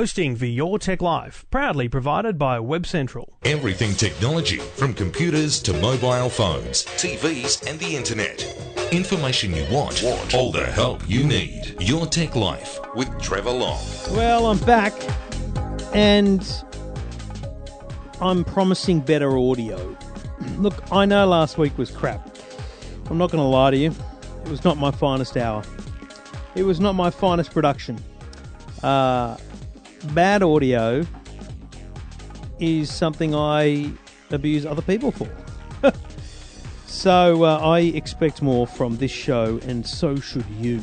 Hosting for Your Tech Life, proudly provided by Web Central. Everything technology, from computers to mobile phones, TVs, and the internet. Information you want, want. all the help you need. Your Tech Life with Trevor Long. Well, I'm back, and I'm promising better audio. Look, I know last week was crap. I'm not going to lie to you. It was not my finest hour. It was not my finest production. Uh, bad audio is something I abuse other people for. so uh, I expect more from this show, and so should you.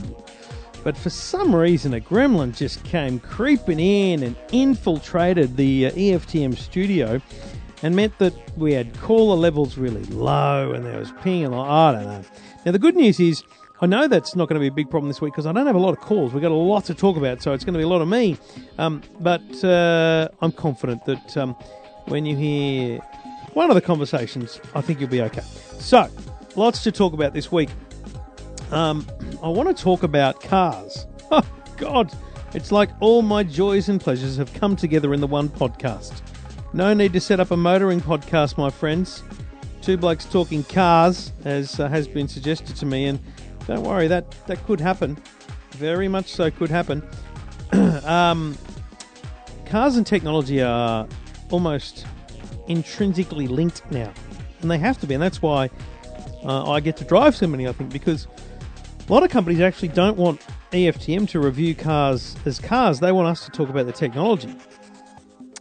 But for some reason, a gremlin just came creeping in and infiltrated the uh, EFTM studio and meant that we had caller levels really low and there was pinging. I don't know. Now, the good news is I know that's not going to be a big problem this week because I don't have a lot of calls. We've got a lot to talk about, so it's going to be a lot of me. Um, but uh, I'm confident that um, when you hear one of the conversations, I think you'll be okay. So, lots to talk about this week. Um, I want to talk about cars. Oh, God. It's like all my joys and pleasures have come together in the one podcast. No need to set up a motoring podcast, my friends. Two blokes talking cars, as uh, has been suggested to me, and don't worry, that, that could happen. Very much so could happen. um, cars and technology are almost intrinsically linked now. And they have to be, and that's why uh, I get to drive so many, I think, because a lot of companies actually don't want EFTM to review cars as cars. They want us to talk about the technology.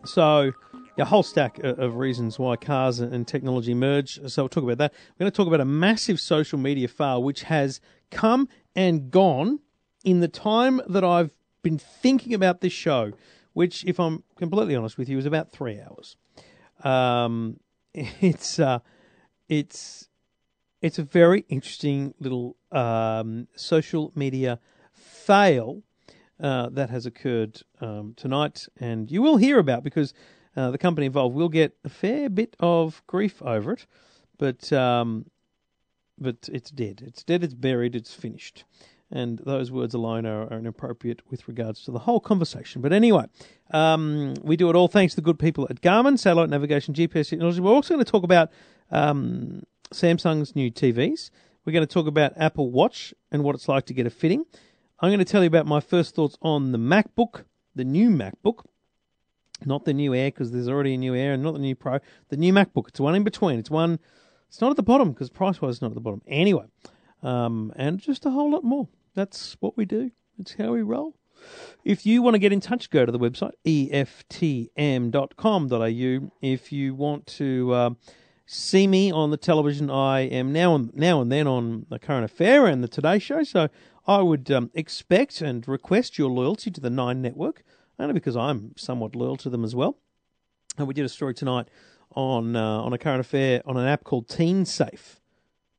So, a whole stack of reasons why cars and technology merge. So we'll talk about that. We're going to talk about a massive social media fail which has come and gone in the time that I've been thinking about this show, which, if I'm completely honest with you, is about three hours. Um, it's uh, it's it's a very interesting little um, social media fail uh, that has occurred um, tonight, and you will hear about because uh, the company involved will get a fair bit of grief over it, but um, but it's dead. It's dead, it's buried, it's finished. And those words alone are, are inappropriate with regards to the whole conversation. But anyway, um, we do it all thanks to the good people at Garmin, satellite navigation, GPS technology. We're also going to talk about um, Samsung's new TVs. We're going to talk about Apple Watch and what it's like to get a fitting. I'm going to tell you about my first thoughts on the MacBook, the new MacBook, not the new Air because there's already a new Air, and not the new Pro, the new MacBook. It's one in between. It's one it's not at the bottom because price wise, it's not at the bottom. Anyway, um, and just a whole lot more. That's what we do. It's how we roll. If you want to get in touch, go to the website eftm.com.au. If you want to uh, see me on the television, I am now and now and then on the Current Affair and the Today Show. So I would um, expect and request your loyalty to the Nine Network, only because I'm somewhat loyal to them as well. And we did a story tonight on uh, on a current affair on an app called Teen Safe.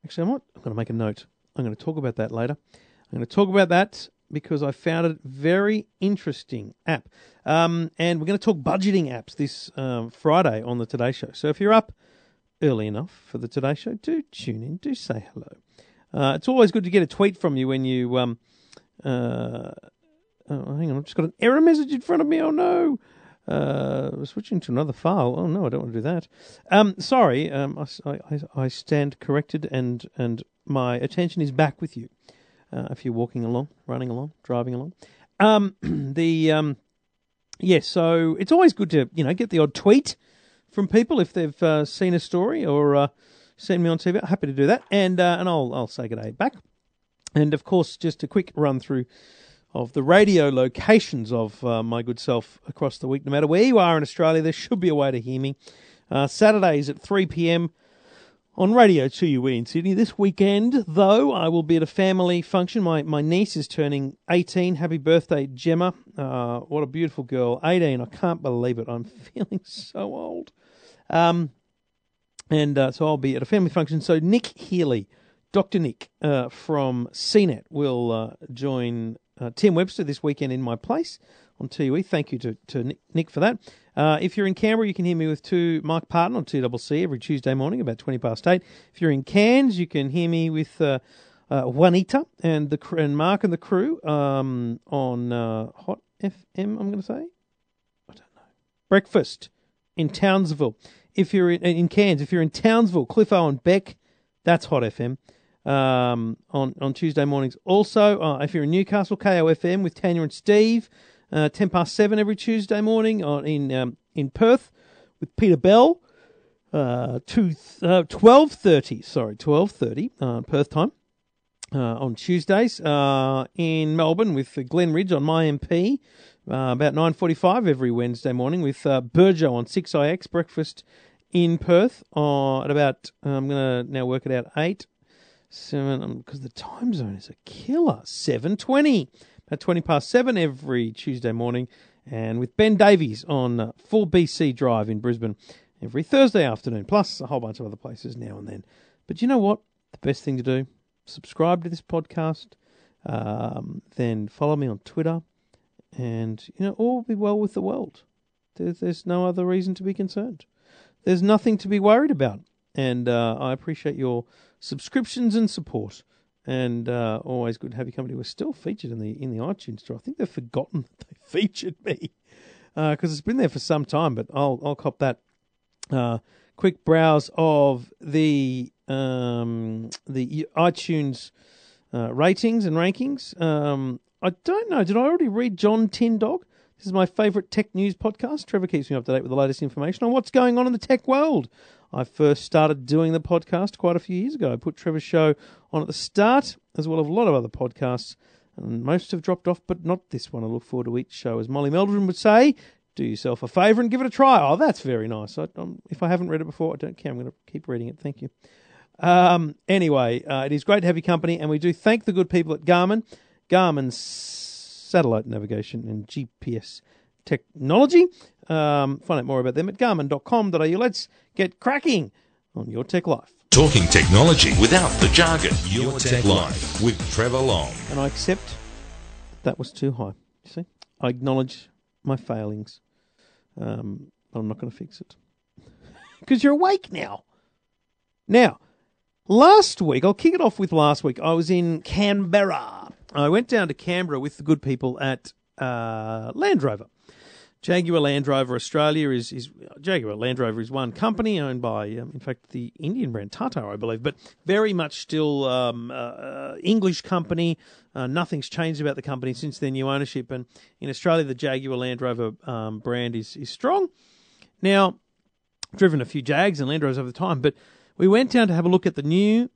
Actually, I'm, not, I'm going to make a note. I'm going to talk about that later. I'm going to talk about that because I found it very interesting app. Um, and we're going to talk budgeting apps this um, Friday on the Today Show. So if you're up early enough for the Today Show, do tune in, do say hello. Uh, it's always good to get a tweet from you when you. Um, uh, oh, hang on, I've just got an error message in front of me. Oh no! Uh, switching to another file. Oh no, I don't want to do that. Um, sorry, um, I, I, I, stand corrected, and and my attention is back with you. Uh, if you're walking along, running along, driving along, um, the um, yes. Yeah, so it's always good to you know get the odd tweet from people if they've uh, seen a story or uh, seen me on TV. Happy to do that, and uh, and I'll I'll say good day back. And of course, just a quick run through of the radio locations of uh, my good self across the week. No matter where you are in Australia, there should be a way to hear me. Uh, Saturdays at 3 p.m. on Radio 2UE in Sydney. This weekend, though, I will be at a family function. My, my niece is turning 18. Happy birthday, Gemma. Uh, what a beautiful girl. 18. I can't believe it. I'm feeling so old. Um, and uh, so I'll be at a family function. So Nick Healy, Dr. Nick uh, from CNET, will uh, join uh, Tim Webster this weekend in my place on 2UE. Thank you to, to Nick for that. Uh, if you're in Canberra, you can hear me with two Mark Parton on 2CC every Tuesday morning about 20 past 8. If you're in Cairns, you can hear me with uh, uh, Juanita and the and Mark and the crew um, on uh, Hot FM, I'm going to say. I don't know. Breakfast in Townsville. If you're in, in Cairns, if you're in Townsville, Cliff Owen Beck, that's Hot FM um, on on Tuesday mornings. Also, uh, if you're in Newcastle, KOFM with Tanya and Steve, uh, ten past seven every Tuesday morning. On in um, in Perth with Peter Bell, uh, two uh, twelve thirty. Sorry, twelve thirty uh, Perth time. Uh, on Tuesdays in Melbourne with Glen Ridge on my MP, about 9.45 every Wednesday morning with Burjo on 6IX breakfast in Perth at about, I'm going to now work it out, 8, 7, because um, the time zone is a killer, 7.20, about 20 past 7 every Tuesday morning, and with Ben Davies on uh, 4BC Drive in Brisbane every Thursday afternoon, plus a whole bunch of other places now and then. But you know what? The best thing to do, subscribe to this podcast, um, then follow me on Twitter, and you know all will be well with the world. There's, there's no other reason to be concerned. There's nothing to be worried about, and uh, I appreciate your subscriptions and support. And uh, always good to have your company. We're still featured in the in the iTunes store. I think they've forgotten that they featured me because uh, it's been there for some time. But I'll I'll cop that. Uh, quick browse of the um, the iTunes uh, ratings and rankings. Um, I don't know. Did I already read John Tin Dog? This is my favourite tech news podcast. Trevor keeps me up to date with the latest information on what's going on in the tech world. I first started doing the podcast quite a few years ago. I put Trevor's show on at the start, as well as a lot of other podcasts, and most have dropped off, but not this one. I look forward to each show. As Molly Meldrum would say, do yourself a favour and give it a try. Oh, that's very nice. I, um, if I haven't read it before, I don't care. I'm going to keep reading it. Thank you. Um, anyway, uh, it is great to have your company, and we do thank the good people at Garmin. Garmin's satellite navigation and GPS technology. Um, find out more about them at garmin.com.au. Let's get cracking on your tech life. Talking technology without the jargon. Your, your Tech, tech Life with Trevor Long. And I accept that was too high. You see, I acknowledge my failings. Um, but I'm not going to fix it because you're awake now. Now, last week, I'll kick it off with last week. I was in Canberra I went down to Canberra with the good people at uh, Land Rover. Jaguar Land Rover Australia is, is Jaguar Land Rover is one company owned by, um, in fact, the Indian brand Tata, I believe, but very much still um, uh, uh, English company. Uh, nothing's changed about the company since their new ownership, and in Australia, the Jaguar Land Rover um, brand is is strong. Now, driven a few Jags and Land Rovers over the time, but we went down to have a look at the new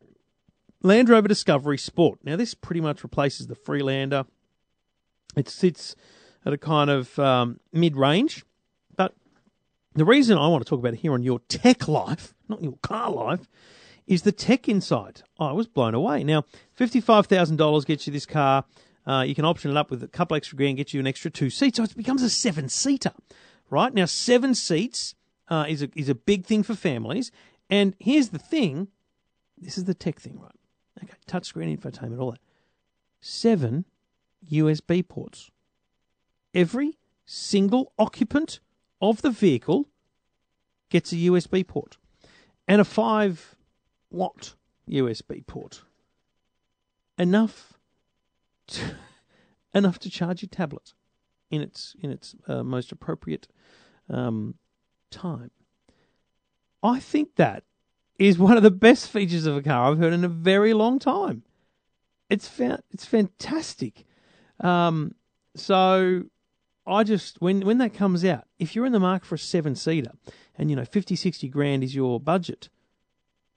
Land Rover Discovery Sport. Now, this pretty much replaces the Freelander. It sits at a kind of um, mid range. But the reason I want to talk about it here on your tech life, not your car life, is the tech inside. I was blown away. Now, $55,000 gets you this car. Uh, you can option it up with a couple extra grand, get you an extra two seats. So it becomes a seven seater, right? Now, seven seats uh, is, a, is a big thing for families. And here's the thing this is the tech thing, right? Okay, touchscreen infotainment, all that. Seven USB ports. Every single occupant of the vehicle gets a USB port and a 5 watt USB port. Enough to, enough to charge your tablet in its in its uh, most appropriate um, time. I think that is one of the best features of a car I've heard in a very long time. It's fa- it's fantastic. Um, so I just when when that comes out, if you're in the market for a seven seater and you know 50 60 grand is your budget,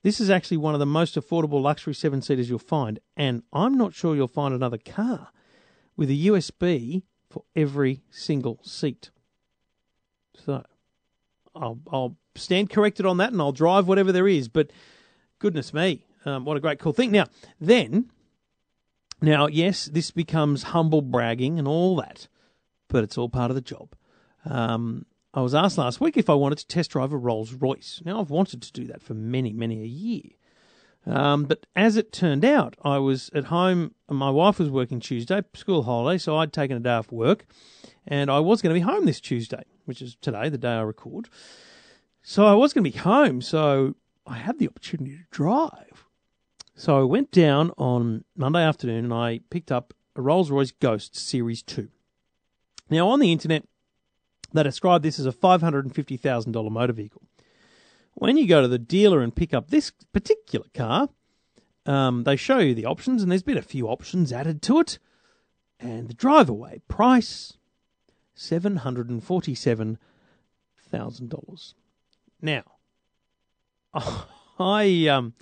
this is actually one of the most affordable luxury seven seaters you'll find, and I'm not sure you'll find another car with a USB for every single seat. So I'll, I'll stand corrected on that and I'll drive whatever there is. But goodness me, um, what a great cool thing. Now, then, now, yes, this becomes humble bragging and all that, but it's all part of the job. Um, I was asked last week if I wanted to test drive a Rolls Royce. Now, I've wanted to do that for many, many a year. Um, but as it turned out, I was at home. My wife was working Tuesday, school holiday, so I'd taken a day off work, and I was going to be home this Tuesday, which is today, the day I record. So I was going to be home, so I had the opportunity to drive. So I went down on Monday afternoon and I picked up a Rolls Royce Ghost Series 2. Now, on the internet, They describe this as a $550,000 motor vehicle. When you go to the dealer and pick up this particular car, um, they show you the options, and there's been a few options added to it. And the drive away price $747,000. Now, I um,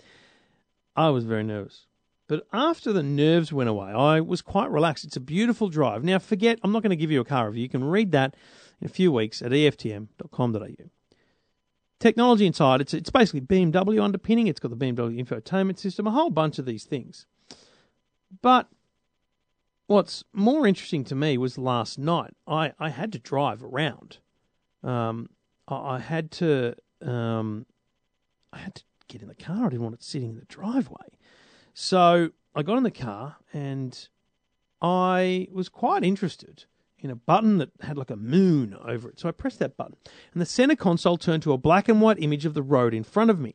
I was very nervous. But after the nerves went away, I was quite relaxed. It's a beautiful drive. Now, forget, I'm not going to give you a car review. You can read that in a few weeks at eftm.com.au. Technology inside, it's, it's basically BMW underpinning. It's got the BMW infotainment system, a whole bunch of these things. But what's more interesting to me was last night. I, I had to drive around. Um, I, I had to um, I had to get in the car. I didn't want it sitting in the driveway. So I got in the car and I was quite interested in a button that had like a moon over it. So I pressed that button and the center console turned to a black and white image of the road in front of me.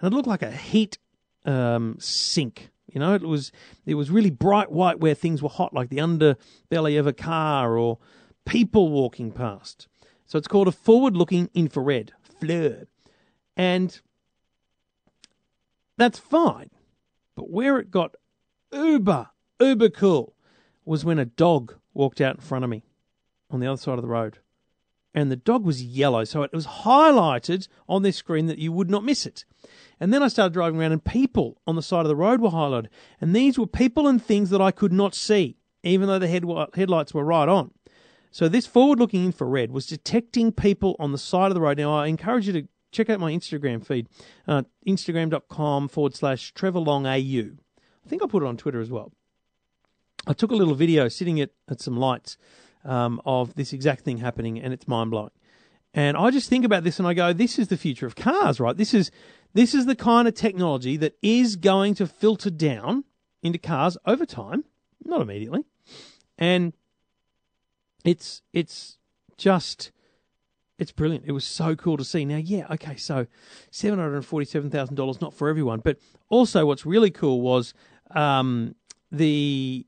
And it looked like a heat um, sink. You know, it was it was really bright white where things were hot, like the underbelly of a car or people walking past. So it's called a forward-looking infrared, FLIR. And that's fine. But where it got uber, uber cool was when a dog walked out in front of me on the other side of the road. And the dog was yellow, so it was highlighted on this screen that you would not miss it. And then I started driving around, and people on the side of the road were highlighted. And these were people and things that I could not see, even though the head, headlights were right on. So this forward-looking infrared was detecting people on the side of the road. Now I encourage you to check out my Instagram feed, uh, instagram.com forward slash Trevor Long AU. I think I put it on Twitter as well. I took a little video sitting at, at some lights um, of this exact thing happening, and it's mind blowing. And I just think about this and I go, this is the future of cars, right? This is this is the kind of technology that is going to filter down into cars over time, not immediately. And it's it's just it's brilliant. It was so cool to see. Now, yeah, okay, so seven hundred forty-seven thousand dollars not for everyone, but also what's really cool was um, the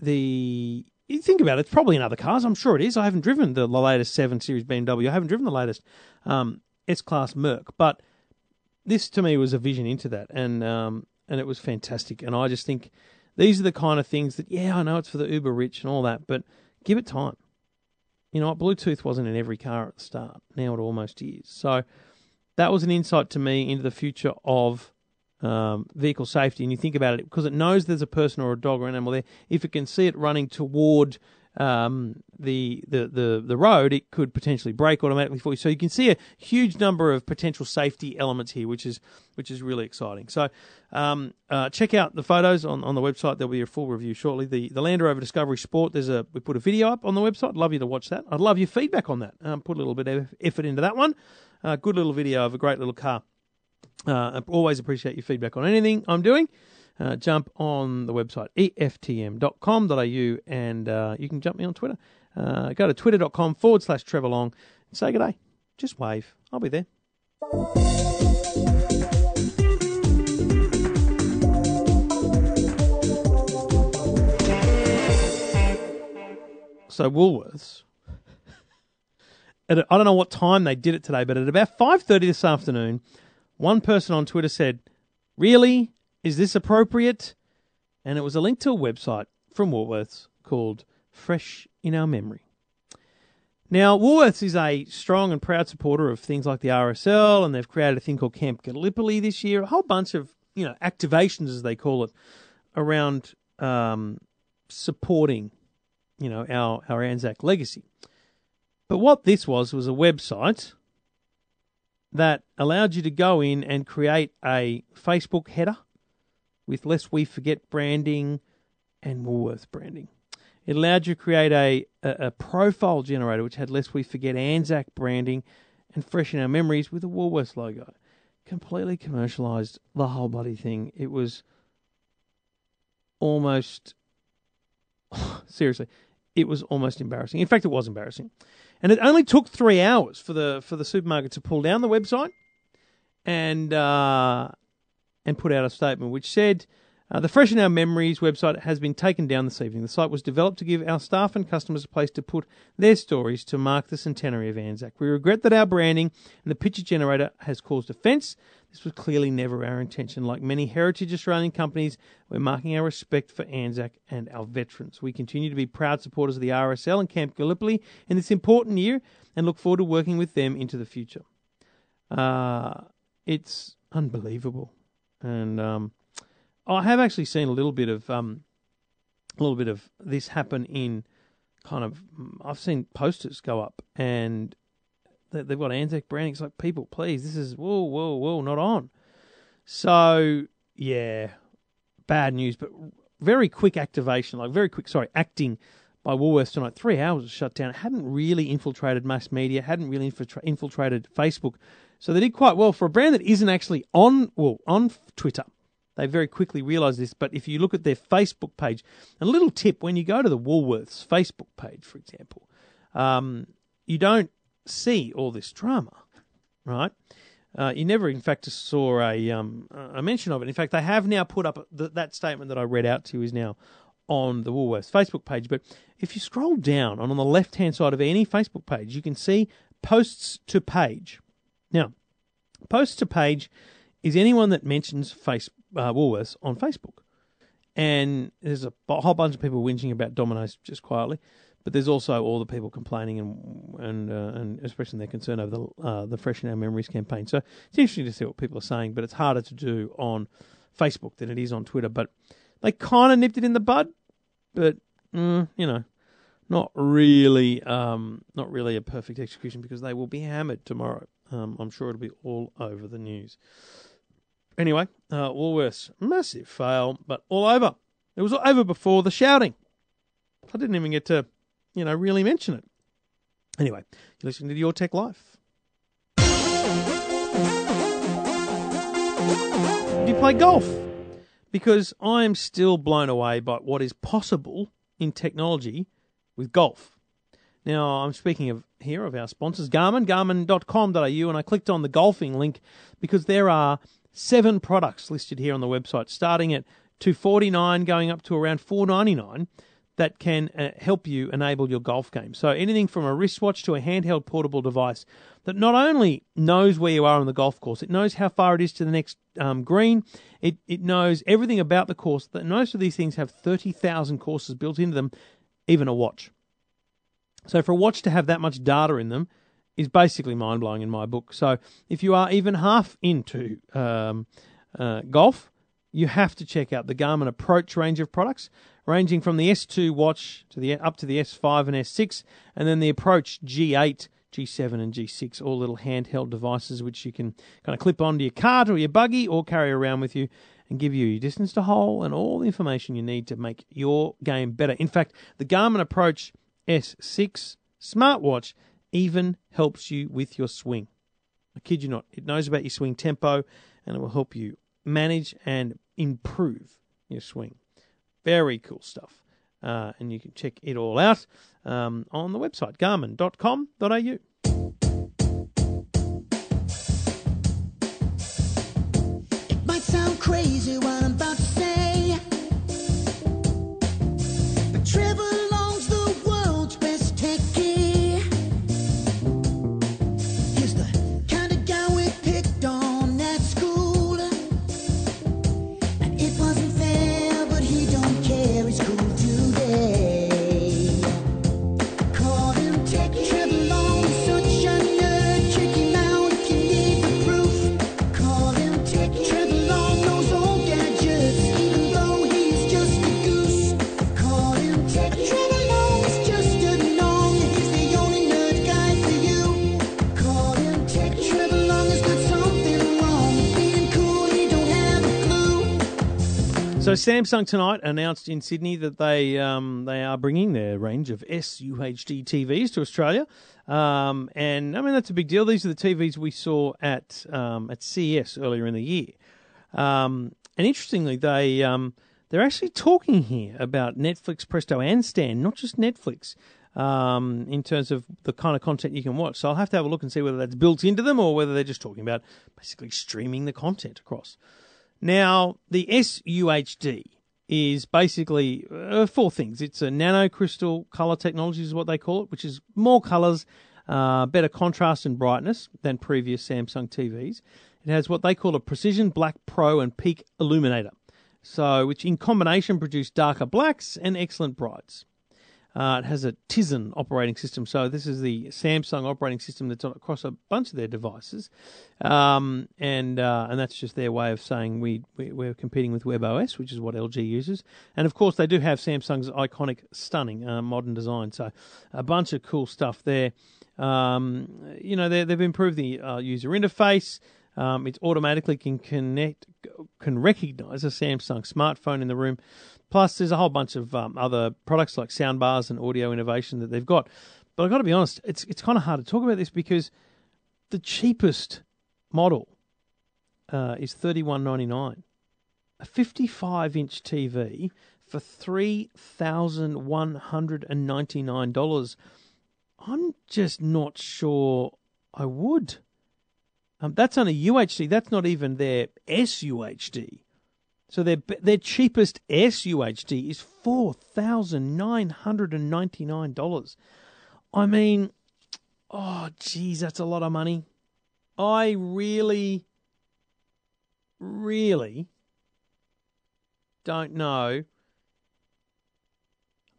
the. You think about it, it's probably in other cars. I'm sure it is. I haven't driven the latest seven series BMW. I haven't driven the latest um, S class Merc, but this to me was a vision into that, and um, and it was fantastic. And I just think these are the kind of things that, yeah, I know it's for the uber rich and all that, but give it time you know what, Bluetooth wasn't in every car at the start. Now it almost is. So that was an insight to me into the future of um, vehicle safety. And you think about it because it knows there's a person or a dog or an animal there. If it can see it running toward um, the, the, the, the road, it could potentially brake automatically for you. So you can see a huge number of potential safety elements here, which is which is really exciting. So um, uh, check out the photos on, on the website. There'll be a full review shortly. The the Land Rover Discovery Sport. There's a we put a video up on the website. Love you to watch that. I'd love your feedback on that. Um, put a little bit of effort into that one. Uh, good little video of a great little car. Uh, I always appreciate your feedback on anything I'm doing uh, jump on the website eftm.com.au and uh, you can jump me on Twitter. Uh, go to twitter.com forward slash Trevor Long and say good day. Just wave. I'll be there. So Woolworths, at, I don't know what time they did it today, but at about 5.30 this afternoon, one person on Twitter said, really? Is this appropriate? And it was a link to a website from Woolworths called Fresh in Our Memory. Now, Woolworths is a strong and proud supporter of things like the RSL, and they've created a thing called Camp Gallipoli this year, a whole bunch of you know activations, as they call it, around um, supporting you know our our Anzac legacy. But what this was was a website that allowed you to go in and create a Facebook header with Lest We Forget branding and Woolworths branding. It allowed you to create a, a, a profile generator which had Lest We Forget Anzac branding and freshen our memories with a Woolworths logo. Completely commercialized the whole bloody thing. It was almost seriously, it was almost embarrassing. In fact, it was embarrassing, and it only took three hours for the for the supermarket to pull down the website and uh, and put out a statement which said Uh, the Fresh in Our Memories website has been taken down this evening. The site was developed to give our staff and customers a place to put their stories to mark the centenary of Anzac. We regret that our branding and the picture generator has caused offence. This was clearly never our intention. Like many heritage Australian companies, we're marking our respect for Anzac and our veterans. We continue to be proud supporters of the RSL and Camp Gallipoli in this important year and look forward to working with them into the future. Uh, it's unbelievable. And um, I have actually seen a little bit of um, a little bit of this happen in kind of. I've seen posters go up and they've got Anzac branding. It's like people, please, this is whoa, whoa, whoa, not on. So yeah, bad news, but very quick activation, like very quick. Sorry, acting by Woolworths tonight. Three hours of shutdown. It hadn't really infiltrated mass media. Hadn't really infiltra- infiltrated Facebook. So they did quite well for a brand that isn't actually on well on Twitter. They very quickly realised this, but if you look at their Facebook page, a little tip when you go to the Woolworths Facebook page, for example, um, you don't see all this drama, right? Uh, you never, in fact, saw a um, a mention of it. In fact, they have now put up that statement that I read out to you is now on the Woolworths Facebook page. But if you scroll down on, on the left hand side of any Facebook page, you can see posts to page. Now, posts to page is anyone that mentions face, uh, Woolworths on Facebook. And there's a whole bunch of people whinging about Domino's just quietly, but there's also all the people complaining and and uh, and expressing their concern over the uh, the Fresh in Our Memories campaign. So it's interesting to see what people are saying, but it's harder to do on Facebook than it is on Twitter. But they kind of nipped it in the bud, but mm, you know, not really, um, not really a perfect execution because they will be hammered tomorrow. Um, I'm sure it'll be all over the news. Anyway, uh, Woolworths, massive fail, but all over. It was all over before the shouting. I didn't even get to, you know, really mention it. Anyway, you're listening to Your Tech Life. Do you play golf? Because I am still blown away by what is possible in technology with golf. Now, I'm speaking of here of our sponsors, Garmin, garmin.com.au, and I clicked on the golfing link because there are seven products listed here on the website, starting at 249 going up to around 499 that can uh, help you enable your golf game. So anything from a wristwatch to a handheld portable device that not only knows where you are on the golf course, it knows how far it is to the next um, green. It it knows everything about the course. That most of these things have 30,000 courses built into them, even a watch. So for a watch to have that much data in them is basically mind blowing in my book. So if you are even half into um, uh, golf, you have to check out the Garmin Approach range of products, ranging from the S2 watch to the up to the S5 and S6, and then the Approach G8, G7, and G6, all little handheld devices which you can kind of clip onto your cart or your buggy or carry around with you and give you your distance to hole and all the information you need to make your game better. In fact, the Garmin Approach S6 smartwatch even helps you with your swing. I kid you not, it knows about your swing tempo and it will help you manage and improve your swing. Very cool stuff. Uh, and you can check it all out um, on the website garmin.com.au. Samsung tonight announced in Sydney that they um, they are bringing their range of SUHD TVs to Australia, um, and I mean that's a big deal. These are the TVs we saw at um, at CES earlier in the year, um, and interestingly, they um, they're actually talking here about Netflix, Presto, and Stan, not just Netflix. Um, in terms of the kind of content you can watch, so I'll have to have a look and see whether that's built into them or whether they're just talking about basically streaming the content across. Now, the SUHD is basically uh, four things. It's a nanocrystal color technology, is what they call it, which is more colors, uh, better contrast and brightness than previous Samsung TVs. It has what they call a precision black pro and peak illuminator, so which in combination produce darker blacks and excellent brights. Uh, it has a Tizen operating system, so this is the Samsung operating system that's across a bunch of their devices, um, and uh, and that's just their way of saying we, we we're competing with WebOS, which is what LG uses, and of course they do have Samsung's iconic, stunning uh, modern design. So a bunch of cool stuff there. Um, you know they've improved the uh, user interface. Um, it automatically can connect, can recognize a Samsung smartphone in the room. Plus, there's a whole bunch of um, other products like soundbars and audio innovation that they've got. But I've got to be honest, it's it's kind of hard to talk about this because the cheapest model uh, is thirty one ninety nine, a fifty five inch TV for three thousand one hundred and ninety nine dollars. I'm just not sure I would. Um, that's on a UHD. That's not even their SUHD. So their their cheapest SUHD is four thousand nine hundred and ninety nine dollars. I mean, oh geez, that's a lot of money. I really, really don't know.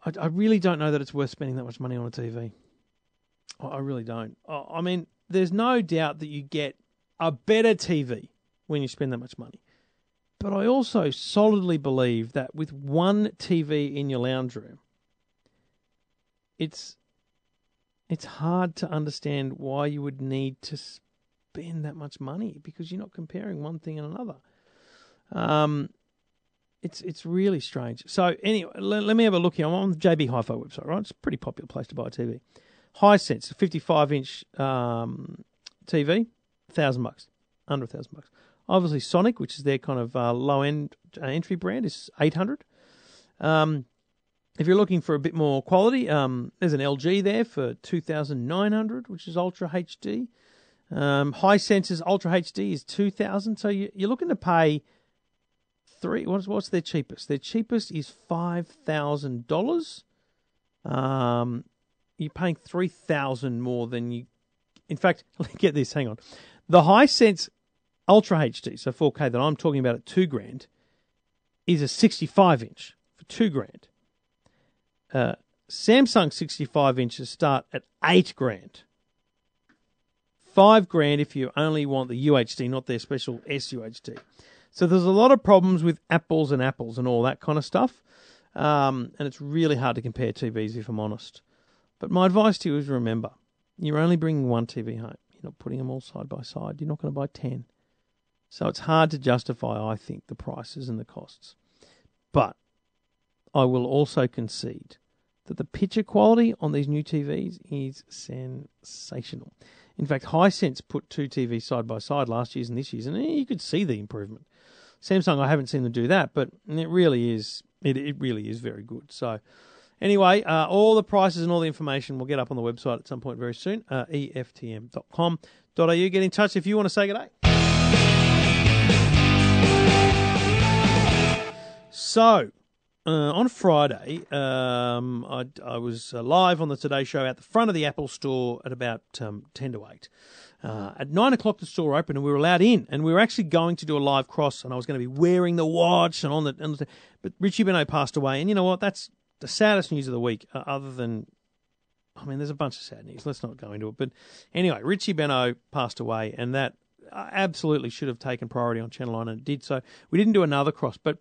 I, I really don't know that it's worth spending that much money on a TV. I, I really don't. I, I mean, there's no doubt that you get a better TV when you spend that much money. But I also solidly believe that with one TV in your lounge room, it's it's hard to understand why you would need to spend that much money because you're not comparing one thing and another. Um, it's it's really strange. So anyway, let, let me have a look here. I'm on the JB Hi-Fi website, right? It's a pretty popular place to buy a TV. Hisense, a 55 inch um, TV, thousand bucks, under a thousand bucks. Obviously, Soniq, which is their kind of uh, low end uh, entry brand, is 800. Um, if you're looking for a bit more quality, um, there's an LG there for 2900, which is Ultra HD. Um, Hisense's Ultra HD is 2000. So you, are looking to pay three. What's, what's their cheapest? Their cheapest is $5,000. Um, you're paying 3000 more than you. In fact, get this, hang on. The Hisense Ultra HD, so 4K that I'm talking about at two grand, is a 65 inch for two grand. Uh, Samsung 65 inches start at eight grand. Five grand if you only want the UHD, not their special SUHD. So there's a lot of problems with apples and apples and all that kind of stuff. Um, and it's really hard to compare TVs if I'm honest. But my advice to you is remember, you're only bringing one TV home. You're not putting them all side by side. You're not going to buy 10. So it's hard to justify, I think, the prices and the costs. But I will also concede that the picture quality on these new TVs is sensational. In fact, Hisense put two TVs side by side last year's and this year's, and eh, you could see the improvement. Samsung, I haven't seen them do that, but it really is it, it really is very good. So, anyway, uh, all the prices and all the information will get up on the website at some point very soon. Uh, EFTM.com.au. Get in touch if you want to say good day. So, uh, on Friday, um, I, I, was uh, live on the Today Show at the front of the Apple store at about um, 10 to 8. Uh, at 9 o'clock, the store opened and we were allowed in. And we were actually going to do a live cross, and I was going to be wearing the watch and on the. And the but Richie Benaud passed away. And you know what? That's the saddest news of the week, uh, other than. I mean, there's a bunch of sad news. Let's not go into it. But anyway, Richie Benaud passed away, and that uh, absolutely should have taken priority on Channel 9, and it did so. We didn't do another cross, but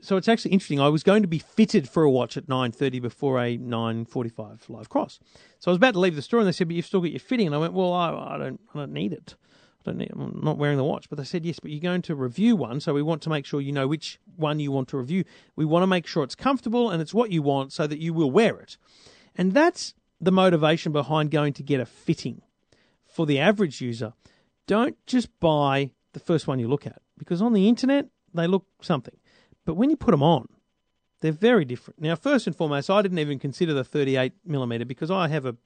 so it's actually interesting. I was going to be fitted for a watch at nine thirty before a nine forty five live cross. So I was about to leave the store, and they said, "But you've still got your fitting." And I went, "Well, I, I don't, I don't need it. Don't need. I'm not wearing the watch." But they said, "Yes, but you're going to review one, so we want to make sure you know which one you want to review. We want to make sure it's comfortable and it's what you want, so that you will wear it." And that's the motivation behind going to get a fitting for the average user. Don't just buy the first one you look at because on the internet they look something. But when you put them on, they're very different. Now, first and foremost, I didn't even consider the 38 millimeter because I have a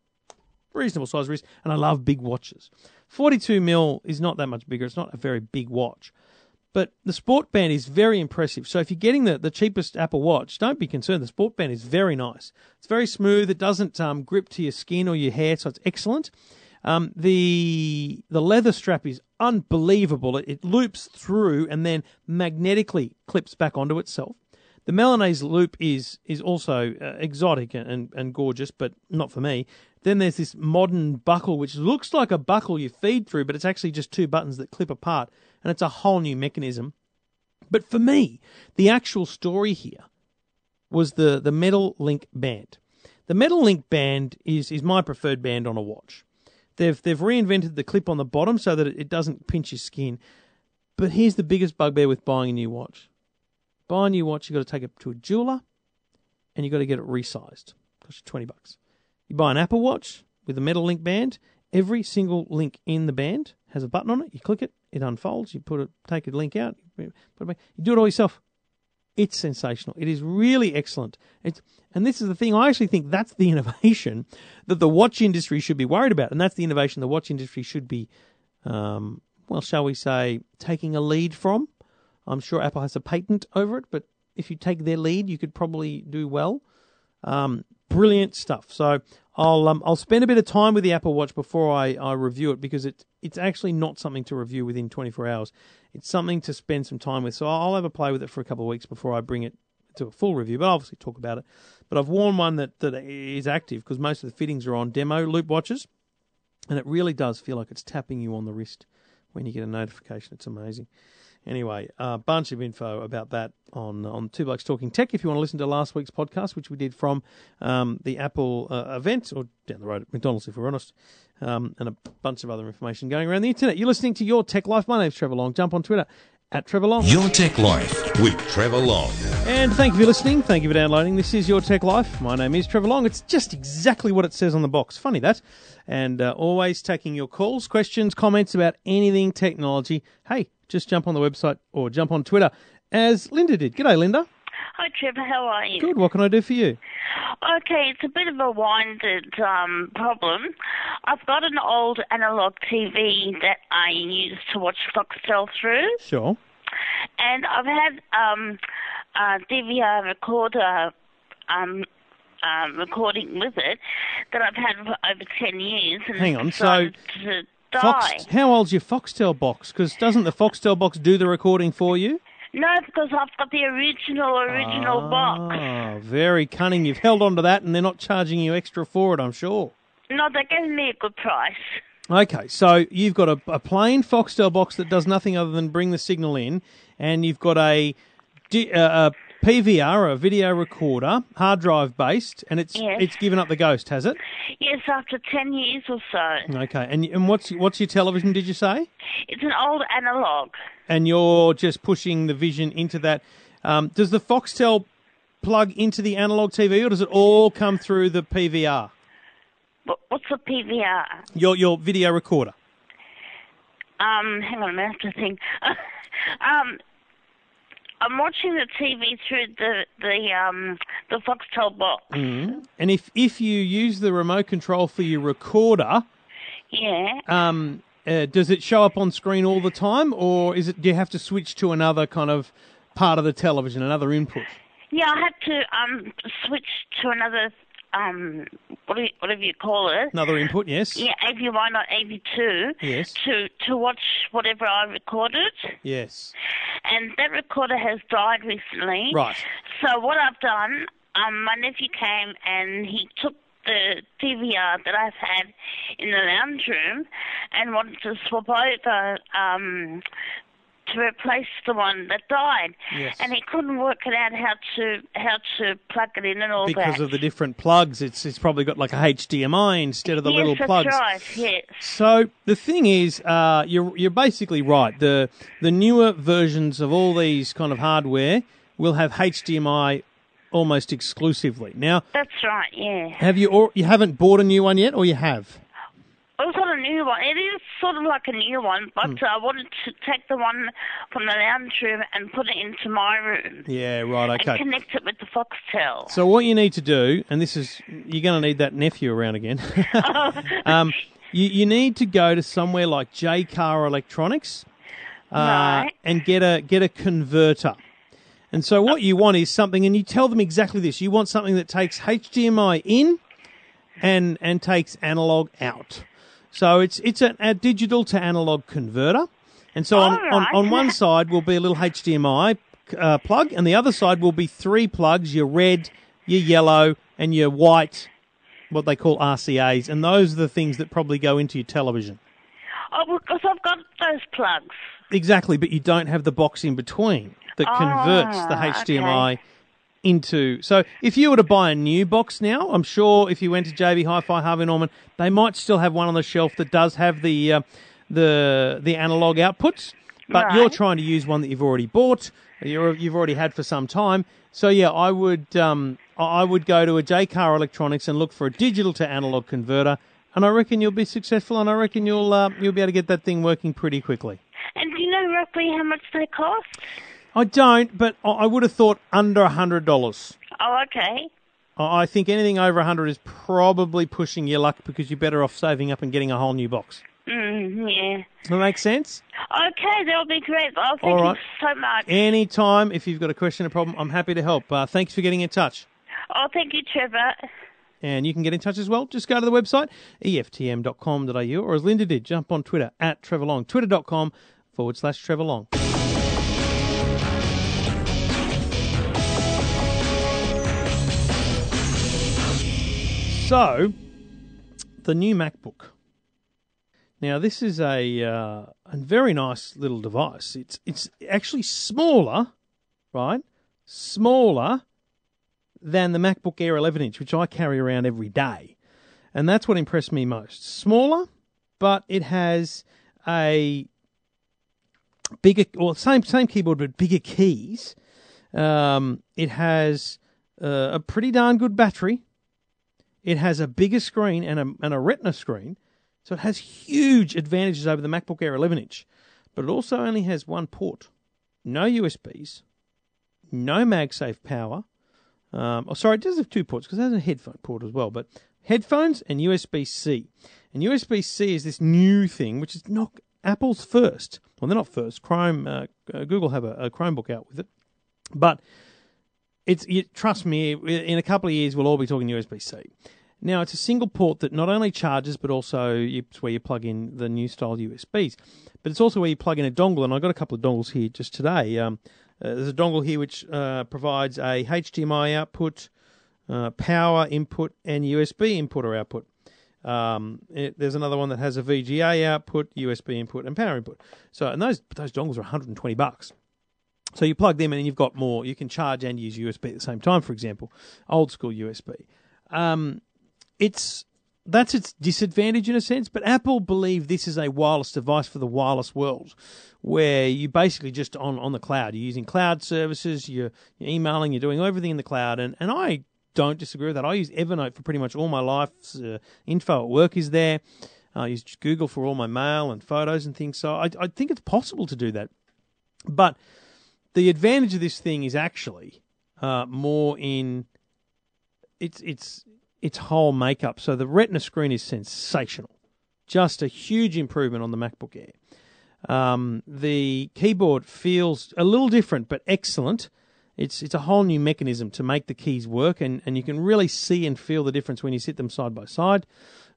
reasonable size wrist and I love big watches. 42 mil is not that much bigger. It's not a very big watch. But the Sport Band is very impressive. So if you're getting the, the cheapest Apple Watch, don't be concerned. The Sport Band is very nice. It's very smooth. It doesn't um, grip to your skin or your hair, so it's excellent. Um, the the leather strap is unbelievable. It, it loops through and then magnetically clips back onto itself. The Milanese loop is is also uh, exotic and, and gorgeous, but not for me. Then there's this modern buckle, which looks like a buckle you feed through, but it's actually just two buttons that clip apart, and it's a whole new mechanism. But for me, the actual story here was the, the Metal Link band. The Metal Link band is, is my preferred band on a watch. They've they've reinvented the clip on the bottom so that it doesn't pinch your skin. But here's the biggest bugbear with buying a new watch. Buy a new watch, you've got to take it to a jeweler and you've got to get it resized. Costs you 20 bucks. You buy an Apple Watch with a metal link band, every single link in the band has a button on it. You click it, it unfolds, you put it take a link out, put it back. You do it all yourself. It's sensational. It is really excellent. It's, and this is the thing, I actually think that's the innovation that the watch industry should be worried about. And that's the innovation the watch industry should be, um, well, shall we say, taking a lead from. I'm sure Apple has a patent over it, but if you take their lead, you could probably do well. Um, brilliant stuff. So I'll um, I'll spend a bit of time with the Apple Watch before I, I review it because it's it's actually not something to review within 24 hours. It's something to spend some time with. So I'll have a play with it for a couple of weeks before I bring it to a full review. But obviously talk about it. But I've worn one that, that is active because most of the fittings are on demo loop watches, and it really does feel like it's tapping you on the wrist when you get a notification. It's amazing. Anyway, a bunch of info about that on on Two Blokes Talking Tech. If you want to listen to last week's podcast, which we did from um, the Apple uh, event or down the road at McDonald's, if we're honest, um, and a bunch of other information going around the internet. You're listening to Your Tech Life. My name's Trevor Long. Jump on Twitter at Trevor Long. Your Tech Life with Trevor Long. And thank you for listening. Thank you for downloading. This is Your Tech Life. My name is Trevor Long. It's just exactly what it says on the box. Funny that. And uh, always taking your calls, questions, comments about anything technology. Hey, just jump on the website or jump on Twitter as Linda did. G'day, Linda. Hi, Trevor. How are you? Good. What can I do for you? Okay, it's a bit of a winded um, problem. I've got an old analog TV that I use to watch Foxtel through, Sure. and I've had um, a DVR recorder um, um, recording with it that I've had for over 10 years. And Hang on, so to die. Fox, how old's your Foxtel box? Because doesn't the Foxtel box do the recording for you? No, because I've got the original, original box. Ah, very cunning. You've held on to that and they're not charging you extra for it, I'm sure. No, they're giving me a good price. Okay, so you've got a, a plain Foxtel box that does nothing other than bring the signal in, and you've got a, uh, a PVR, a video recorder, hard drive based, and it's Yes. it's given up the ghost, has it? Yes, after 10 years or so. Okay, and and what's what's your television? Did you say? It's an old analog. And you're just pushing the vision into that. Um, does the Foxtel plug into the analog TV, or does it all come through the PVR? What- What's a PVR? Your your video recorder. Um, hang on a minute, I have to think. um, I'm watching the TV through the the um the Foxtel box. And if if you use the remote control for your recorder, Yeah. um, uh, does it show up on screen all the time, or is it? Do you have to switch to another kind of part of the television, another input? Yeah, I had to um switch to another um what do you, whatever you call it. Another input, yes. Yeah, AV one or AV two. Yes. To to watch whatever I recorded, Yes. and that recorder has died recently. Right. So what I've done, um, my nephew came and he took the DVR that I've had in the lounge room and wanted to swap over um, to replace the one that died. Yes. And he couldn't work it out how to how to plug it in and all Because that. of the different plugs, it's it's probably got like a HDMI instead of the yes, little that's plugs. right. Yes. So the thing is, uh, you're you're basically right. The the newer versions of all these kind of hardware will have HDMI almost exclusively. Now, That's right. Yeah. have you or you haven't bought a new one yet, or you have? It was not a new one. It is sort of like a new one, but Hmm. I wanted to take the one from the lounge room and put it into my room. Yeah, right. Okay. and connect it with the Foxtel. So what you need to do, and this is you're going to need that nephew around again. um, you you need to go to somewhere like Jaycar Electronics, uh, Right. and get a get a converter. And so what you want is something, and you tell them exactly this: you want something that takes HDMI in and and takes analog out. So it's it's a, a digital to analog converter. And so on, All on, on one side will be a little HDMI uh, plug, and the other side will be three plugs: your red, your yellow, and your white, what they call RCA's. And those are the things that probably go into your television. Oh, because I've got those plugs. Exactly, but you don't have the box in between that converts the Ah, HDMI okay. Into. So if you were to buy a new box now, I'm sure if you went to JB Hi-Fi Harvey Norman, they might still have one on the shelf that does have the uh, the the analog outputs. But you're trying to use one that you've already bought, you're, you've already had for some time. So yeah, I would um, I I would go to a Jaycar Electronics and look for a digital to analog converter, and I reckon you'll be successful, and I reckon you'll uh, you'll be able to get that thing working pretty quickly. And do you know roughly how much they cost? I don't, but I I would have thought under a hundred dollars. Oh, okay. I I think anything over a hundred is probably pushing your luck because you're better off saving up and getting a whole new box. Mm, yeah. Does that make sense? Okay, that'll be great. Oh, thank All right. you so much. Anytime, if you've got a question or problem, I'm happy to help. Uh, thanks for getting in touch. Oh, thank you, Trevor. And you can get in touch as well. Just go to the website, eftm.com.au, or as Linda did, jump on Twitter at Trevor Long, twitter.com forward slash Trevor Long. So, the new MacBook. Now, this is a, uh, a very nice little device. It's it's actually smaller, right? Smaller than the MacBook Air 11 inch, which I carry around every day. And that's what impressed me most. Smaller, but it has a bigger, or same same keyboard, but bigger keys. Um, it has uh, a pretty darn good battery. It has a bigger screen and a, and a Retina screen, so it has huge advantages over the MacBook Air 11 inch. But it also only has one port, no USBs, no MagSafe power. Um, oh, sorry, it does have two ports because it has a headphone port as well. But headphones and USB C. And USB C is this new thing, which is not Apple's first. Well, they're not first. Chrome, uh, uh, Google have a, a Chromebook out with it, but it's you, trust me. In a couple of years, we'll all be talking USB C. Now, it's a single port that not only charges, but also it's where you plug in the new style USBs. But it's also where you plug in a dongle, and I've got a couple of dongles here just today. Um, uh, there's a dongle here which uh, provides a HDMI output, uh, power input, and USB input or output. Um, it, there's another one that has a VGA output, USB input, and power input. So, and those those dongles are 120 bucks. So you plug them in, and you've got more. You can charge and use USB at the same time. For example, old school USB. Um, it's that's its disadvantage in a sense, but Apple believe this is a wireless device for the wireless world, where you basically just on, on the cloud. You're using cloud services, you're, you're emailing, you're doing everything in the cloud, and, and I don't disagree with that. I use Evernote for pretty much all my life. Uh, info at work is there. I use Google for all my mail and photos and things. So I, I think it's possible to do that, but the advantage of this thing is actually uh, more in its its its whole makeup. So the Retina screen is sensational, just a huge improvement on the MacBook Air. Um, the keyboard feels a little different, but excellent. It's it's a whole new mechanism to make the keys work, and, and you can really see and feel the difference when you sit them side by side.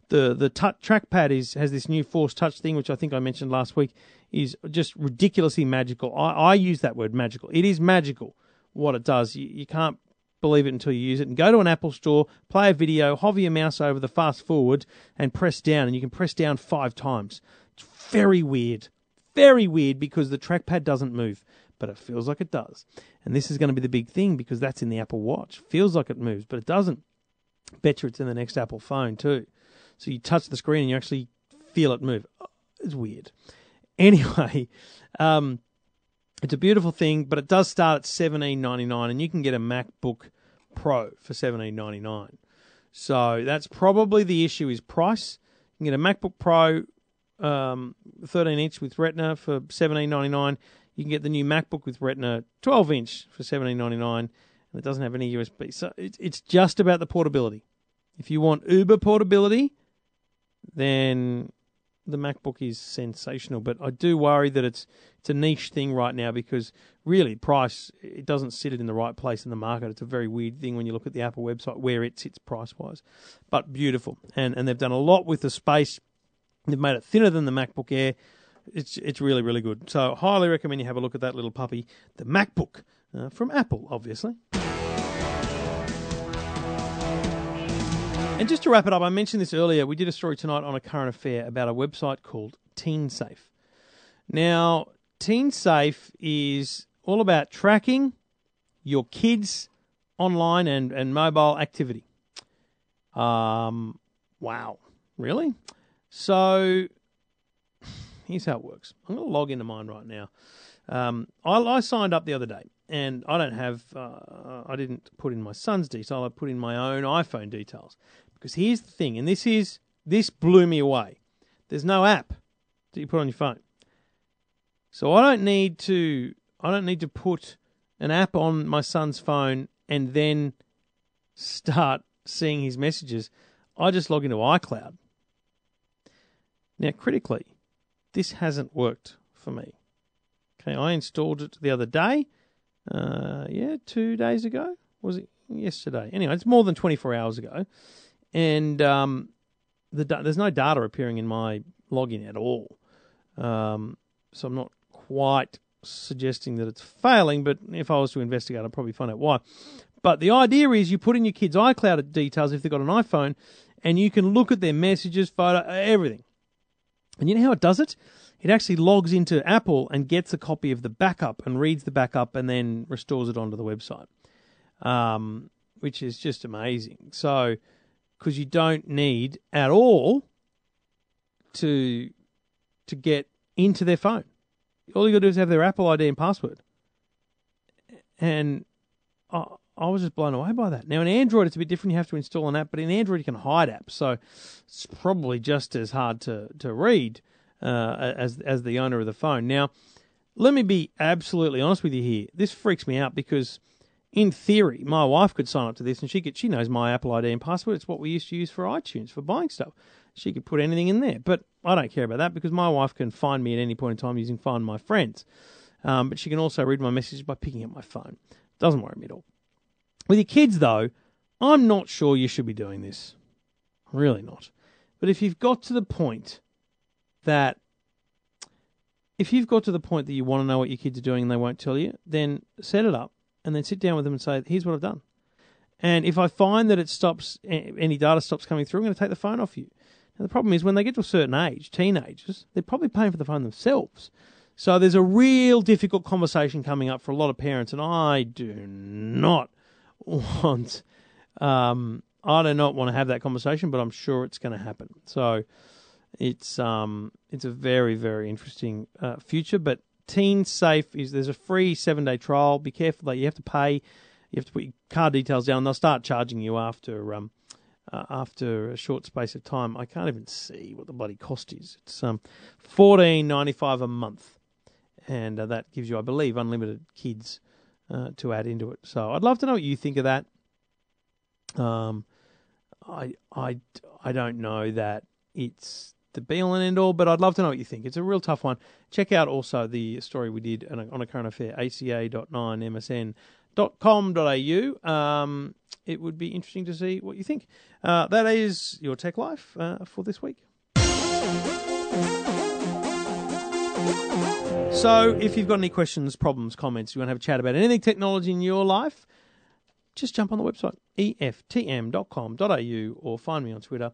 The the touch, trackpad is has this new Force Touch thing, which I think I mentioned last week, is just ridiculously magical. I, I use that word magical. It is magical what it does. You, you can't believe it until you use it. And go to an Apple store, play a video, hover your mouse over the fast forward, and press down. And you can press down five times. It's very weird. Very weird because the trackpad doesn't move, but it feels like it does. And this is going to be the big thing because that's in the Apple Watch. Feels like it moves, but it doesn't. Bet you it's in the next Apple phone too. So you touch the screen and you actually feel it move. It's weird. Anyway, um, it's a beautiful thing, but it does start at seventeen ninety nine, and you can get a MacBook Pro for seventeen ninety nine. So that's probably the issue is price. You can get a MacBook Pro, um, thirteen inch with Retina for seventeen ninety nine. You can get the new MacBook with Retina twelve inch for seventeen ninety nine, and it doesn't have any USB. So it's just about the portability. If you want Uber portability, then the MacBook is sensational, but I do worry that it's it's a niche thing right now because really price it doesn't sit it in the right place in the market. It's a very weird thing when you look at the Apple website where it sits price wise, but beautiful. And and they've done a lot with the space. They've made it thinner than the MacBook Air. It's it's really really good. So highly recommend you have a look at that little puppy, the MacBook uh, from Apple, obviously. And just to wrap it up, I mentioned this earlier. We did a story tonight on a current affair about a website called TeenSafe. Now, TeenSafe is all about tracking your kids' online and, and mobile activity. Um, wow, really? So here's how it works. I'm going to log into mine right now. Um, I, I signed up the other day, and I don't have. Uh, I didn't put in my son's detail. I put in my own iPhone details because here's the thing, and this is this blew me away. There's no app that you put on your phone, so I don't need to. I don't need to put an app on my son's phone and then start seeing his messages. I just log into iCloud. Now, critically, this hasn't worked for me. Okay, I installed it the other day. Uh, yeah, two days ago. Was it yesterday? Anyway, it's more than 24 hours ago. And um, the da- there's no data appearing in my login at all. Um, so I'm not quite suggesting that it's failing, but if I was to investigate, I'd probably find out why. But the idea is you put in your kids' iCloud details if they've got an iPhone, and you can look at their messages, photo, everything. And you know how it does it? It actually logs into Apple and gets a copy of the backup and reads the backup and then restores it onto the website, um, which is just amazing. So, because you don't need at all to to get into their phone, all you got to do is have their Apple ID and password. And I, I was just blown away by that. Now in Android, it's a bit different. You have to install an app, but in Android, you can hide apps, so it's probably just as hard to to read uh, as as the owner of the phone. Now, let me be absolutely honest with you here. This freaks me out because, in theory, my wife could sign up to this, and she could she knows my Apple ID and password. It's what we used to use for iTunes for buying stuff. She could put anything in there, but I don't care about that because my wife can find me at any point in time using Find My Friends. Um, but she can also read my messages by picking up my phone. Doesn't worry me at all. With your kids, though, I'm not sure you should be doing this. Really not. But if you've got to the point that if you've got to the point that you want to know what your kids are doing and they won't tell you, then set it up and then sit down with them and say, "Here's what I've done." And if I find that it stops, any data stops coming through, I'm going to take the phone off you. Now, the problem is when they get to a certain age, teenagers, they're probably paying for the phone themselves. So there's a real difficult conversation coming up for a lot of parents, and I do not want, um, I do not want to have that conversation, but I'm sure it's going to happen. So it's um, it's a very very interesting uh, future. But Teen Safe is there's a free seven day trial. Be careful that you have to pay. You have to put your card details down. and They'll start charging you after um, uh, after a short space of time. I can't even see what the bloody cost is. It's um, fourteen ninety five a month, and uh, that gives you, I believe, unlimited kids uh, to add into it. So I'd love to know what you think of that. Um, I I I don't know that it's the be all and end all, but I'd love to know what you think. It's a real tough one. Check out also the story we did on a, on a current affair, aca.9msn.com.au. Um, it would be interesting to see what you think. Uh, that is your Tech Life uh, for this week. So, if you've got any questions, problems, comments, you want to have a chat about anything technology in your life, just jump on the website, eftm.com.au, or find me on Twitter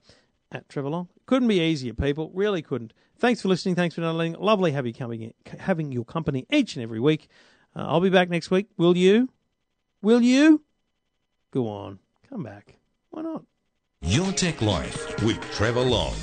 at Trevor Long. Couldn't be easier, people. Really couldn't. Thanks for listening. Thanks for downloading. Lovely having, coming, having your company each and every week. Uh, I'll be back next week. Will you? Will you? Go on. Come back. Why not? Your Tech Life with Trevor Long.